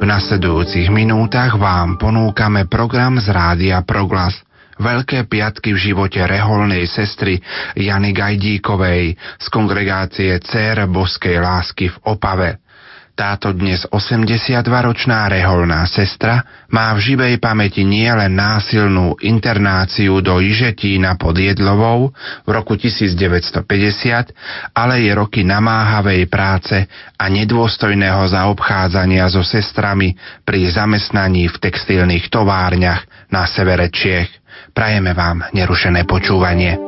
v nasledujúcich minútach vám ponúkame program z rádia Proglas. Veľké piatky v živote reholnej sestry Jany Gajdíkovej z kongregácie Cér Boskej lásky v Opave. Táto dnes 82-ročná reholná sestra má v živej pamäti nielen násilnú internáciu do Ižetína pod Jedlovou v roku 1950, ale i roky namáhavej práce a nedôstojného zaobchádzania so sestrami pri zamestnaní v textilných továrniach na severe Čiech. Prajeme vám nerušené počúvanie.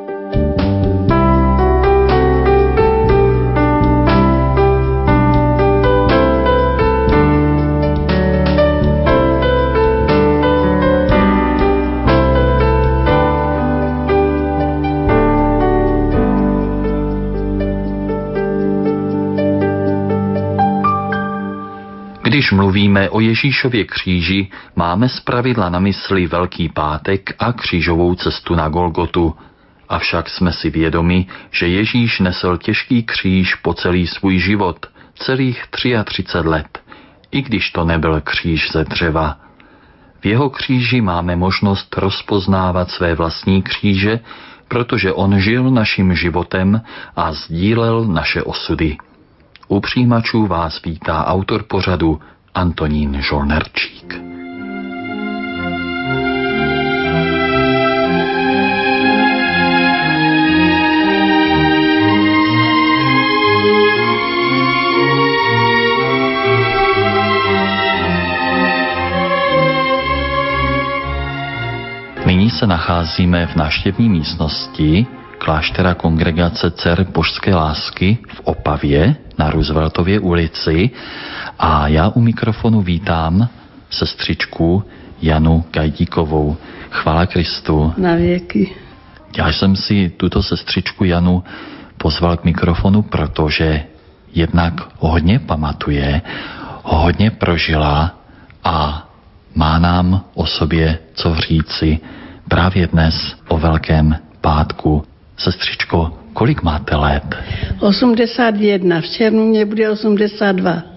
Když mluvíme o Ježíšově kříži, máme zpravidla na mysli Velký pátek a křížovou cestu na Golgotu. Avšak jsme si vědomi, že Ježíš nesl těžký kříž po celý svůj život, celých 33 let, i když to nebyl kříž ze dřeva. V jeho kříži máme možnost rozpoznávat své vlastní kříže, protože on žil naším životem a sdílel naše osudy. U přijímačů vás vítá autor pořadu Antonín Žolnerčík. Nyní se nacházíme v návštěvní místnosti kláštera kongregace Cer Božské lásky v Opavě na Rooseveltově ulici a já u mikrofonu vítám sestřičku Janu Gajdíkovou. Chvála Kristu. Na věky. Já jsem si tuto sestřičku Janu pozval k mikrofonu, protože jednak hodně pamatuje, hodně prožila a má nám o sobě co říci právě dnes o Velkém pátku. Sestřičko, kolik máte let? 81, v červnu mě bude 82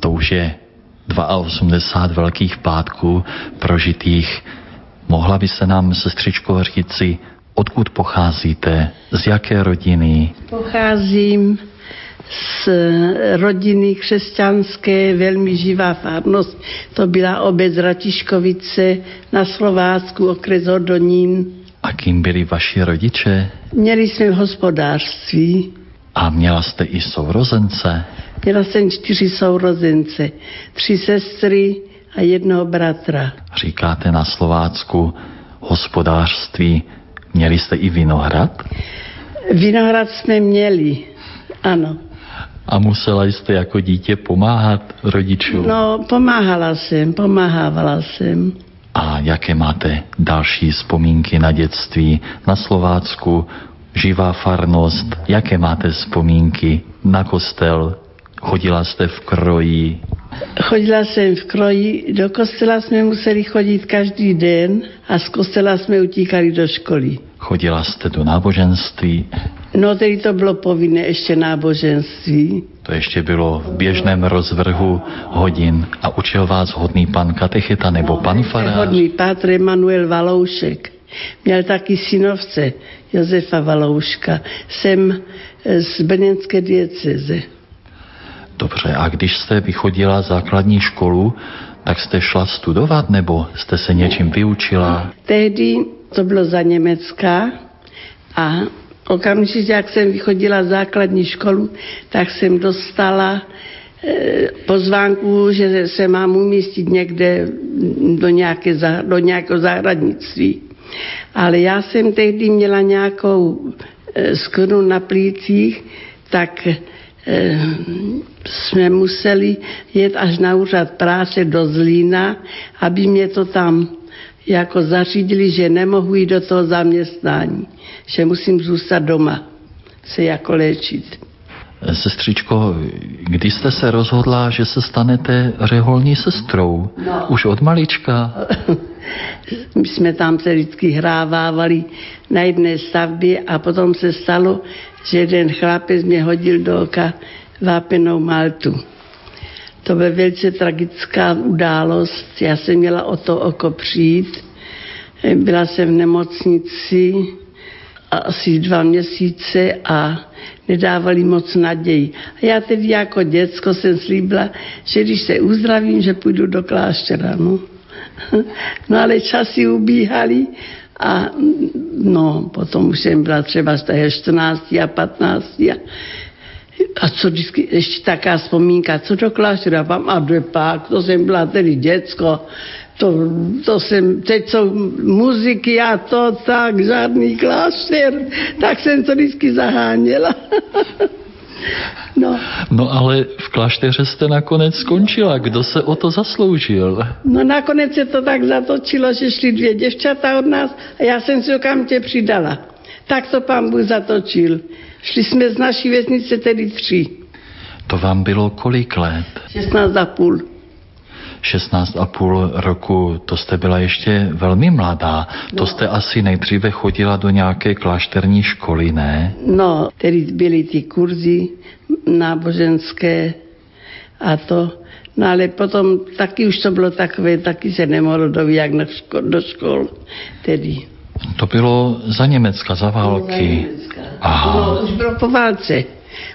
to už je 82 velkých pátků prožitých. Mohla by se nám, sestřičko, říci, odkud pocházíte, z jaké rodiny? Pocházím z rodiny křesťanské, velmi živá farnost. To byla obec Ratiškovice na Slovácku, okres Hodonín. A kým byli vaši rodiče? Měli jsme v hospodářství. A měla jste i sourozence? Měla jsem čtyři sourozence, tři sestry a jednoho bratra. Říkáte na Slovácku hospodářství. Měli jste i vinohrad? Vinohrad jsme měli, ano. A musela jste jako dítě pomáhat rodičům? No, pomáhala jsem, pomáhávala jsem. A jaké máte další vzpomínky na dětství na Slovácku? Živá farnost, jaké máte vzpomínky na kostel, Chodila jste v kroji? Chodila jsem v kroji, do kostela jsme museli chodit každý den a z kostela jsme utíkali do školy. Chodila jste do náboženství? No, tedy to bylo povinné ještě náboženství. To ještě bylo v běžném rozvrhu hodin a učil vás hodný pan katecheta nebo no, pan farář? Hodný pátr Emanuel Valoušek. Měl taky synovce Josefa Valouška. Jsem z Brněnské dieceze. Dobře, a když jste vychodila základní školu, tak jste šla studovat nebo jste se něčím vyučila? Tehdy to bylo za Německa a okamžitě, jak jsem vychodila základní školu, tak jsem dostala e, pozvánku, že se mám umístit někde do, nějaké, do nějakého zahradnictví. Ale já jsem tehdy měla nějakou e, skvrnu na plících, tak e, jsme museli jet až na úřad práce do Zlína, aby mě to tam jako zařídili, že nemohu jít do toho zaměstnání, že musím zůstat doma se jako léčit. Sestřičko, kdy jste se rozhodla, že se stanete řeholní sestrou? No. Už od malička? My jsme tam se vždycky hrávávali na jedné stavbě a potom se stalo, že jeden chlapec mě hodil do oka vápenou maltu. To byla velice tragická událost. Já jsem měla o to oko přijít. Byla jsem v nemocnici asi dva měsíce a nedávali moc naději. A já tedy jako děcko jsem slíbila, že když se uzdravím, že půjdu do kláštera. No, no ale časy ubíhaly a no, potom už jsem byla třeba z té 14 a 15 a a co vždycky, ještě taká vzpomínka, co do kláštera, vám a pak, to jsem byla tedy děcko, to, to jsem, teď jsou muziky a to tak, žádný klášter, tak jsem to vždycky zaháněla. No. no ale v klášteře jste nakonec skončila. Kdo se o to zasloužil? No nakonec se to tak zatočilo, že šli dvě děvčata od nás a já jsem si okamžitě přidala. Tak to pán Bůh zatočil. Šli jsme z naší vesnice tedy tři. To vám bylo kolik let? 16 a půl. 16 a půl roku, to jste byla ještě velmi mladá. To no. jste asi nejdříve chodila do nějaké klášterní školy, ne? No, tedy byly ty kurzy náboženské a to. No ale potom taky už to bylo takové, taky se nemohlo do, jak na ško, do škol tedy. To bylo za Německa, za války. Aha. No, už bylo po válce.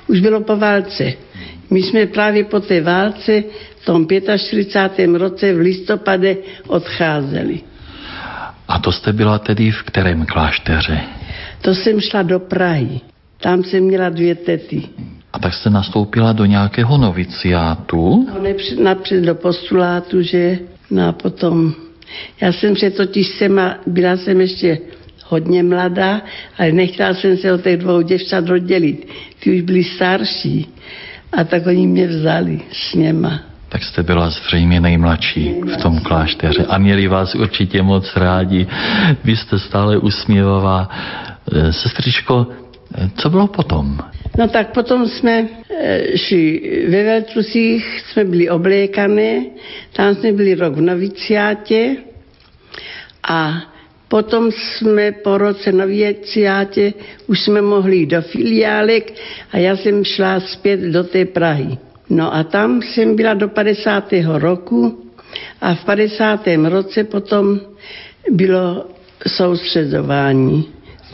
Už bylo po válce. My jsme právě po té válce v tom 45. roce v listopade odcházeli. A to jste byla tedy v kterém klášteře? To jsem šla do Prahy. Tam jsem měla dvě tety. A tak jste nastoupila do nějakého noviciátu? No, napřed do postulátu, že no a potom... Já jsem se totiž sema, byla jsem ještě hodně mladá, ale nechtěla jsem se od těch dvou děvčat rozdělit. Ty už byly starší. A tak oni mě vzali s něma. Tak jste byla zřejmě nejmladší v tom klášteře a měli vás určitě moc rádi. Vy jste stále usměvavá. Eh, sestřičko, eh, co bylo potom? No tak potom jsme eh, šli ve Veltrusích, jsme byli oblékané, tam jsme byli rok v noviciátě a Potom jsme po roce na věciátě, už jsme mohli jít do filiálek a já jsem šla zpět do té Prahy. No a tam jsem byla do 50. roku a v 50. roce potom bylo soustředování.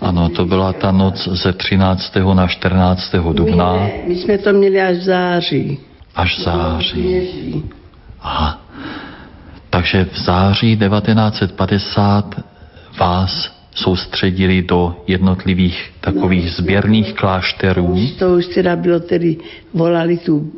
Ano, to byla ta noc ze 13. na 14. dubna. My, ne, my jsme to měli až v září. Až v září. Aha. Takže v září 1950 vás soustředili do jednotlivých takových sběrných klášterů? To už teda bylo tedy, volali tu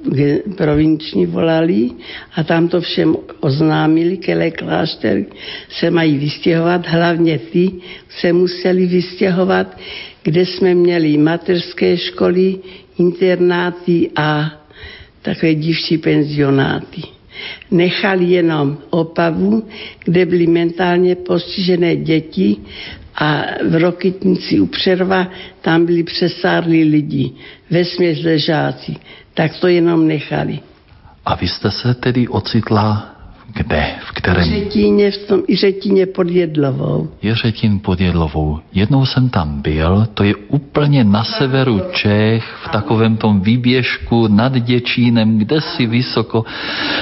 provinční volali a tam to všem oznámili, které kláštery se mají vystěhovat, hlavně ty se museli vystěhovat, kde jsme měli mateřské školy, internáty a takové dívčí penzionáty nechali jenom Opavu, kde byly mentálně postižené děti a v Rokytnici u Přerva tam byli přesárlí lidi, ve ležáci. Tak to jenom nechali. A vy jste se tedy ocitla kde? V kterém? V Řetíně, v tom Řetíně pod Jedlovou. Je Řetín pod Jedlovou. Jednou jsem tam byl, to je úplně na severu Čech, v takovém tom výběžku nad Děčínem, kde si vysoko.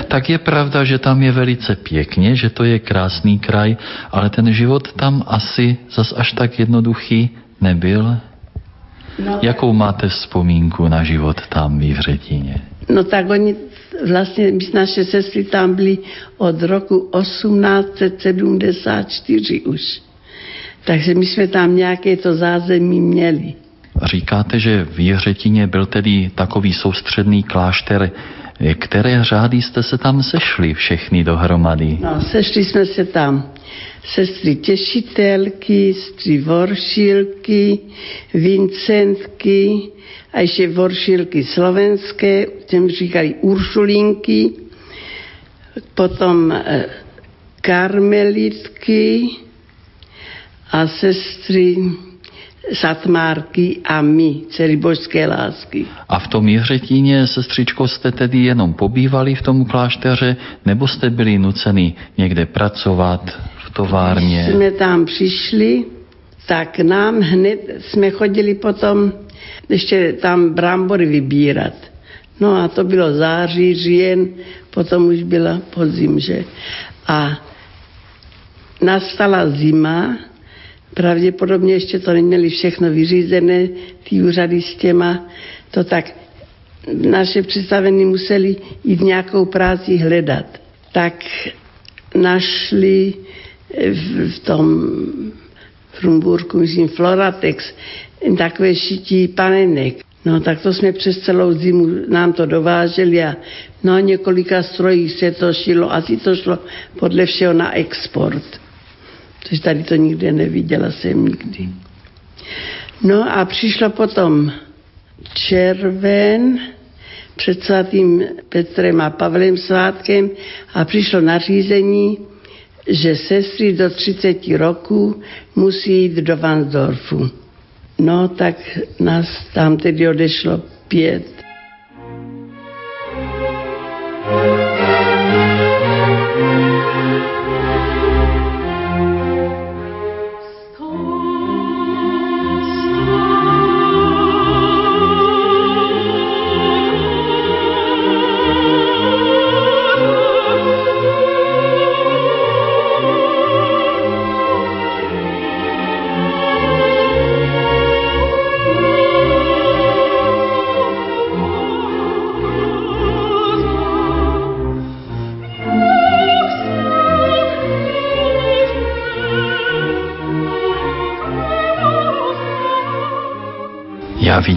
Tak je pravda, že tam je velice pěkně, že to je krásný kraj, ale ten život tam asi zas až tak jednoduchý nebyl. No, Jakou máte vzpomínku na život tam v Řetíně? No tak oni vlastně my naše sestry tam byly od roku 1874 už. Takže my jsme tam nějaké to zázemí měli. Říkáte, že v Jiřetině byl tedy takový soustředný klášter. Které řády jste se tam sešli všechny dohromady? No, sešli jsme se tam sestry těšitelky, sestry voršilky, Vincentky a ještě voršilky slovenské, těm říkali Uršulinky, potom eh, karmelitky a sestry Satmárky a my, dcery božské lásky. A v tom Jiřetíně, sestřičko, jste tedy jenom pobývali v tom klášteře, nebo jste byli nuceni někde pracovat továrně? Když jsme tam přišli, tak nám hned jsme chodili potom ještě tam brambory vybírat. No a to bylo září, říjen, potom už byla podzim, že? A nastala zima, pravděpodobně ještě to neměli všechno vyřízené, ty úřady s těma, to tak naše představení museli jít nějakou práci hledat. Tak našli v, tom Frumburku, myslím, Floratex, takové šití panenek. No tak to jsme přes celou zimu, nám to dováželi a no několika strojí se to šilo, asi to šlo podle všeho na export. Což tady to nikde neviděla jsem nikdy. No a přišlo potom červen před svatým Petrem a Pavlem svátkem a přišlo nařízení, že sestry do 30 roků musí jít do Vansdorfu. No tak nás tam tedy odešlo pět. Já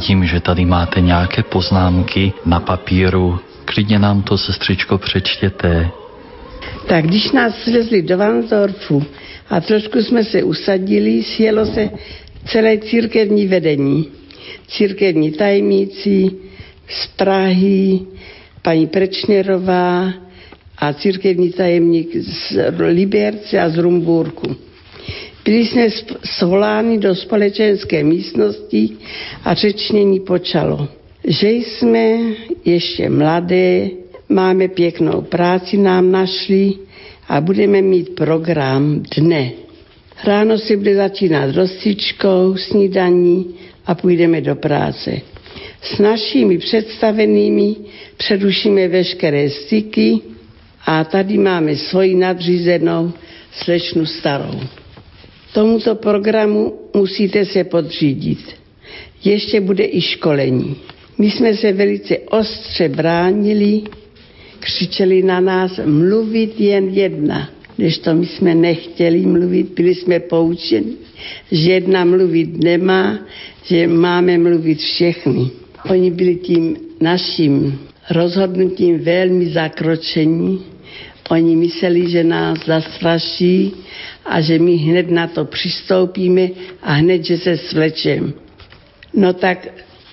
vidím, že tady máte nějaké poznámky na papíru. Klidně nám to, sestřičko, přečtěte. Tak když nás svezli do Vansdorfu a trošku jsme se usadili, sjelo se celé církevní vedení. Církevní tajemníci z Prahy, paní Prečnerová a církevní tajemník z Liberce a z Rumburku. Byli jsme svoláni do společenské místnosti a řečnění počalo, že jsme ještě mladé, máme pěknou práci nám našli a budeme mít program dne. Ráno se bude začínat rozcvičkou, snídaní a půjdeme do práce. S našimi představenými předušíme veškeré styky a tady máme svoji nadřízenou slečnu starou. Tomuto programu musíte se podřídit. Ještě bude i školení. My jsme se velice ostře bránili, křičeli na nás mluvit jen jedna. Když to my jsme nechtěli mluvit, byli jsme poučeni, že jedna mluvit nemá, že máme mluvit všechny. Oni byli tím naším rozhodnutím velmi zakročení. Oni mysleli, že nás zastraší a že my hned na to přistoupíme a hned, že se svlečem. No tak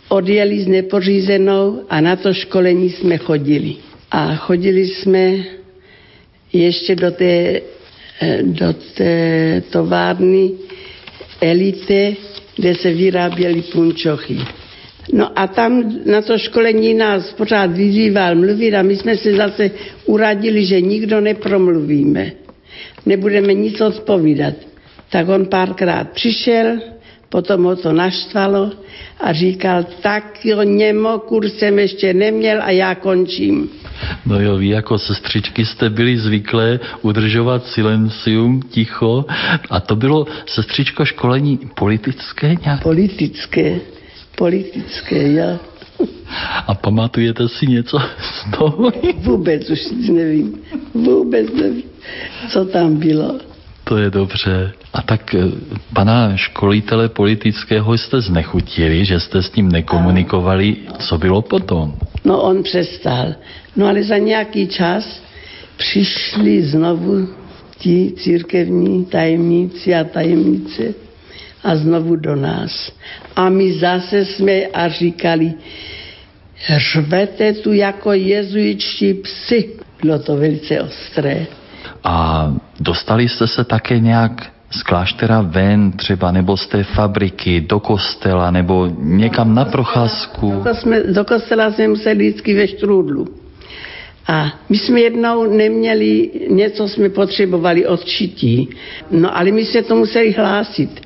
odjeli s nepořízenou a na to školení jsme chodili. A chodili jsme ještě do té, eh, do té továrny elite, kde se vyráběly punčochy. No a tam na to školení nás pořád vyzýval mluvit a my jsme se zase uradili, že nikdo nepromluvíme nebudeme nic odpovídat. Tak on párkrát přišel, potom ho to naštvalo a říkal, tak jo, němo, kurz jsem ještě neměl a já končím. No jo, vy jako sestřičky jste byli zvyklé udržovat silencium, ticho. A to bylo, sestřičko, školení politické nějak? Politické, politické, jo. A pamatujete si něco z toho? Vůbec už nevím. Vůbec nevím, co tam bylo. To je dobře. A tak eh, pana školitele politického jste znechutili, že jste s ním nekomunikovali. Co bylo potom? No on přestal. No ale za nějaký čas přišli znovu ti církevní tajemníci a tajemnice a znovu do nás. A my zase jsme a říkali, řvete tu jako jezuičtí psy. Bylo to velice ostré. A dostali jste se také nějak z kláštera ven třeba, nebo z té fabriky, do kostela, nebo někam na procházku? Do, jsme, do kostela jsme museli vždycky ve štrůdlu. A my jsme jednou neměli, něco jsme potřebovali odčití, no ale my jsme to museli hlásit.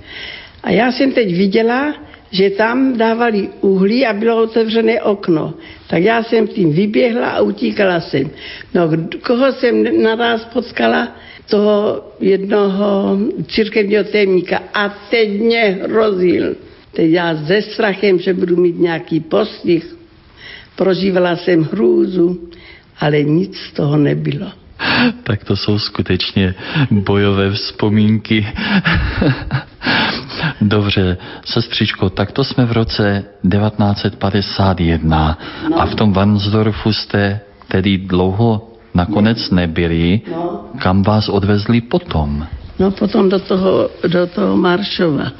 A já jsem teď viděla, že tam dávali uhlí a bylo otevřené okno. Tak já jsem tím vyběhla a utíkala jsem. No, koho jsem naraz potkala? Toho jednoho církevního témníka. A teď mě hrozil. Teď já ze strachem, že budu mít nějaký postih. Prožívala jsem hrůzu, ale nic z toho nebylo. Tak to jsou skutečně bojové vzpomínky. Dobře, sestřičko, tak to jsme v roce 1951 no. a v tom Vansdorfu jste tedy dlouho nakonec nebyli. No. Kam vás odvezli potom? No potom do toho, do toho Maršova.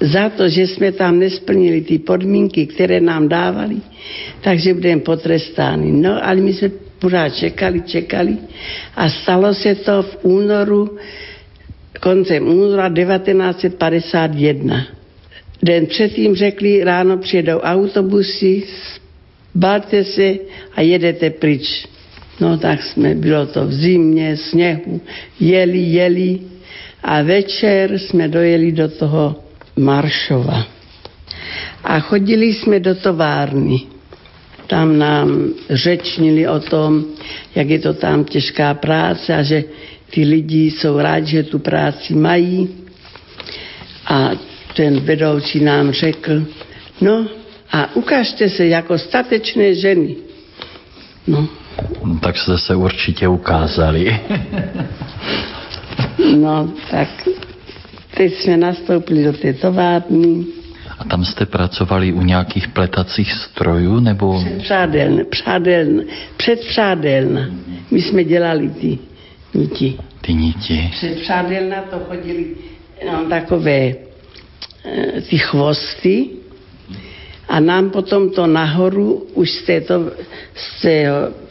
Za to, že jsme tam nesplnili ty podmínky, které nám dávali, takže budeme potrestáni. No, ale my jsme pořád čekali, čekali a stalo se to v únoru koncem února 1951. Den předtím řekli, ráno přijedou autobusy, balte se a jedete pryč. No tak jsme, bylo to v zimě, sněhu, jeli, jeli a večer jsme dojeli do toho Maršova. A chodili jsme do továrny. Tam nám řečnili o tom, jak je to tam těžká práce a že ty lidi jsou rádi, že tu práci mají. A ten vedoucí nám řekl, no a ukážte se jako statečné ženy. No. no tak jste se určitě ukázali. no, tak teď jsme nastoupili do té továrny. A tam jste pracovali u nějakých pletacích strojů, nebo? Předpřádeln, přádeln, předpřádelna. My jsme dělali ty niti. Ty niti. Před na to chodili no, takové e, ty chvosty a nám potom to nahoru už z, této, z té,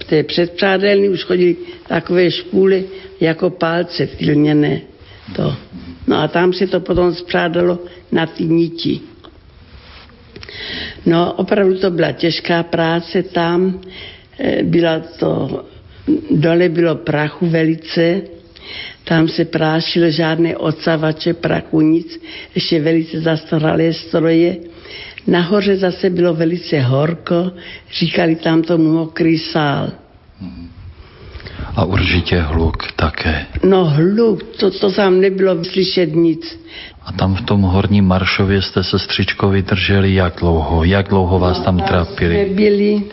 té předpřádelny už chodili takové špůly jako palce vtilněné. To. No a tam se to potom zpřádalo na ty niti. No opravdu to byla těžká práce tam, e, byla to Dole bylo prachu velice, tam se prášilo žádné odsavače prachu, nic, ještě velice zastaralé stroje. Nahoře zase bylo velice horko, říkali tam tomu mokrý sál. A určitě hluk také. No hluk, to, to tam nebylo slyšet nic. A tam v tom horním Maršově jste se střičko vydrželi jak dlouho? Jak dlouho vás tam no, trápili? Jsme byli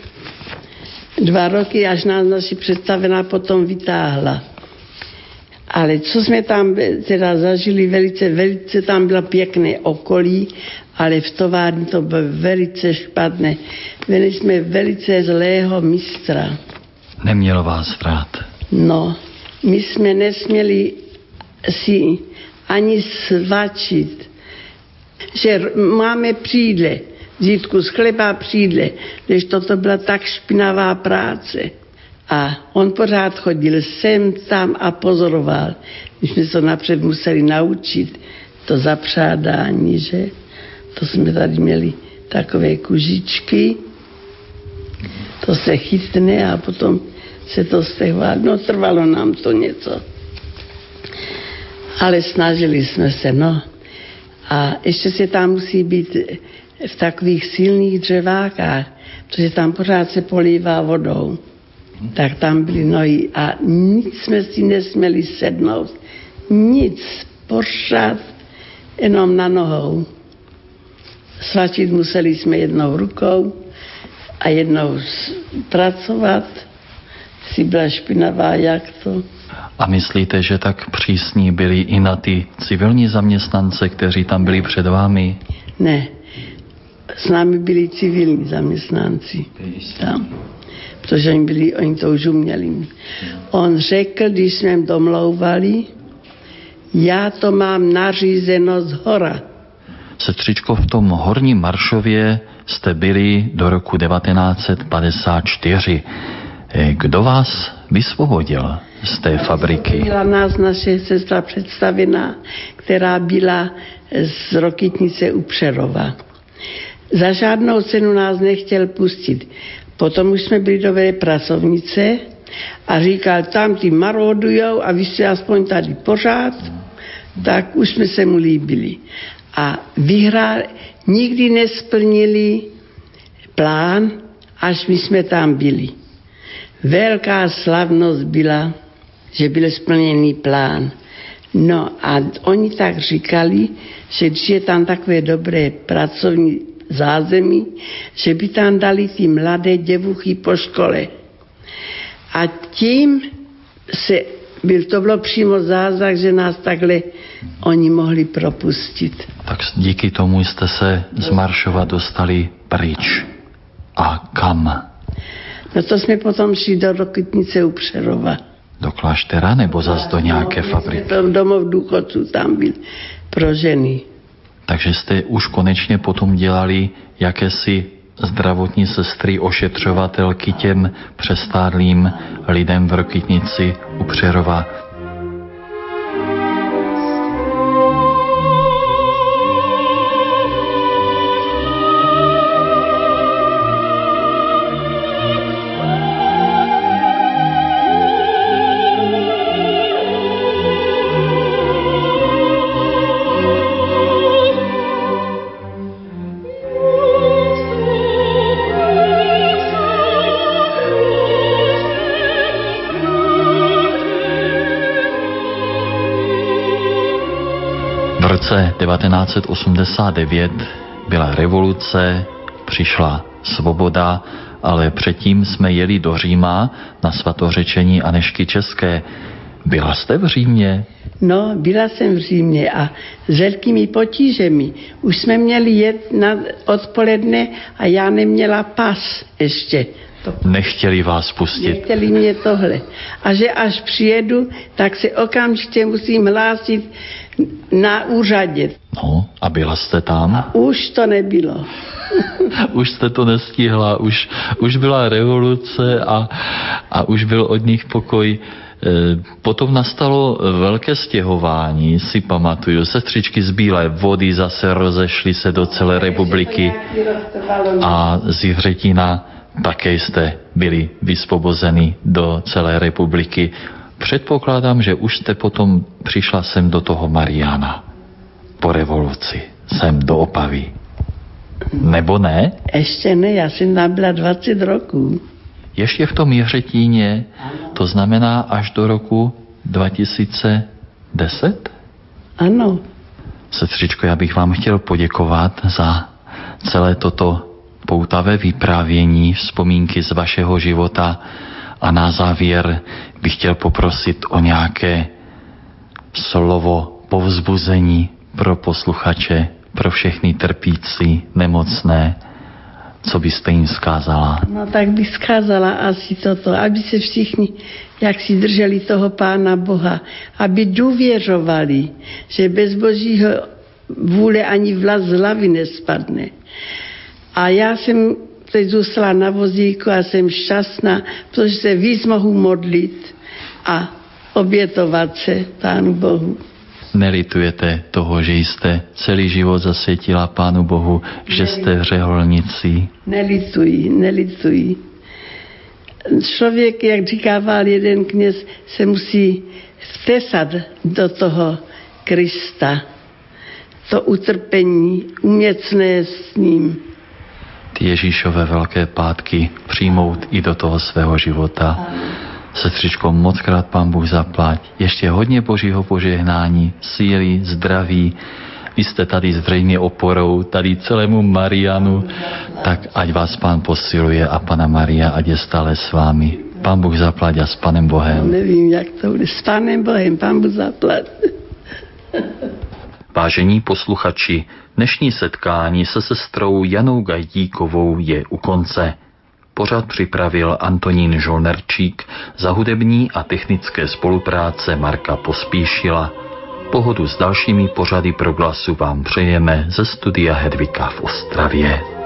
dva roky, až nás naši představená potom vytáhla. Ale co jsme tam teda zažili, velice, velice tam bylo pěkné okolí, ale v továrně to bylo velice špatné. Měli jsme velice zlého mistra. Nemělo vás rád. No, my jsme nesměli si ani svačit, že máme přídle vzít kus chleba přijde, když toto byla tak špinavá práce. A on pořád chodil sem, tam a pozoroval. My jsme se napřed museli naučit to zapřádání, že to jsme tady měli takové kužičky, to se chytne a potom se to stehvá. No trvalo nám to něco. Ale snažili jsme se, no. A ještě se tam musí být v takových silných dřevákách, protože tam pořád se polívá vodou. Tak tam byly nohy a nic jsme si nesměli sednout. Nic, pořád jenom na nohou. Svačit museli jsme jednou rukou a jednou pracovat. Si byla špinavá, jak to. A myslíte, že tak přísní byli i na ty civilní zaměstnance, kteří tam byli před vámi? Ne, s námi byli civilní zaměstnanci tam, protože oni, byli, oni to už uměli. On řekl, když jsme domlouvali, já to mám nařízeno z hora. Setřičko, v tom horním Maršově jste byli do roku 1954. Eh, kdo vás vysvobodil z té fabriky? Byla nás naše sestra představená, která byla z Rokitnice u Přerova. Za žádnou cenu nás nechtěl pustit. Potom už jsme byli dobré pracovnice a říkal, tam ty marodujou a vy jste aspoň tady pořád, tak už jsme se mu líbili. A vyhrál, nikdy nesplnili plán, až my jsme tam byli. Velká slavnost byla, že byl splněný plán. No a oni tak říkali, že když je tam takové dobré pracovní zázemí, že by tam dali ty mladé děvuchy po škole. A tím se, byl to bylo přímo zázrak, že nás takhle oni mohli propustit. Tak díky tomu jste se z Maršova dostali pryč. A kam? No to jsme potom šli do Rokitnice u Přerova. Do kláštera nebo zas do nějaké fabriky? To domov důchodců tam byl pro ženy. Takže jste už konečně potom dělali jakési zdravotní sestry, ošetřovatelky těm přestárlým lidem v Rokitnici u Přerova. 1989 byla revoluce, přišla svoboda, ale předtím jsme jeli do Říma na svatořečení Anešky České. Byla jste v Římě? No, byla jsem v Římě a s velkými potížemi. Už jsme měli jet na odpoledne a já neměla pas ještě. To... Nechtěli vás pustit. Nechtěli mě tohle. A že až přijedu, tak se okamžitě musím hlásit na úřadě. No, a byla jste tam? A už to nebylo. už jste to nestihla, už, už byla revoluce a, a už byl od nich pokoj. E, potom nastalo velké stěhování, si pamatuju. Sestřičky z Bílé vody zase rozešly se do celé republiky a z Jihřetina také jste byli vysvobozeni do celé republiky. Předpokládám, že už jste potom přišla sem do toho Mariana po revoluci, sem do Opavy. Nebo ne? Ještě ne, já jsem tam byla 20 roků. Ještě v tom Jiřetíně, to znamená až do roku 2010? Ano. Sestřičko, já bych vám chtěl poděkovat za celé toto poutavé vyprávění, vzpomínky z vašeho života a na závěr bych chtěl poprosit o nějaké slovo povzbuzení pro posluchače, pro všechny trpící, nemocné, co byste jim zkázala? No tak bych zkázala asi toto, aby se všichni, jak si drželi toho Pána Boha, aby důvěřovali, že bez Božího vůle ani vlas z hlavy nespadne. A já jsem teď zůstala na vozíku a jsem šťastná, protože se víc mohu modlit a obětovat se Pánu Bohu. Nelitujete toho, že jste celý život zasvětila Pánu Bohu, že jste v řeholnici? Nelituji, nelituji. Člověk, jak říkával jeden kněz, se musí vtesat do toho Krista. To utrpení, uměcné s ním ty Ježíšové velké pátky přijmout i do toho svého života. Sestřičko, moc krát Pán Bůh zaplať. Ještě hodně Božího požehnání, síly, zdraví. Vy jste tady zřejmě oporou, tady celému Marianu, tak ať vás Pán posiluje a Pana Maria, ať je stále s vámi. Pán Bůh zaplať a s Panem Bohem. Nevím, jak to bude. S Panem Bohem, Pán Bůh zaplať. Vážení posluchači, dnešní setkání se sestrou Janou Gajdíkovou je u konce. Pořad připravil Antonín Žolnerčík za hudební a technické spolupráce Marka Pospíšila. Pohodu s dalšími pořady proglasu vám přejeme ze studia Hedvika v Ostravě.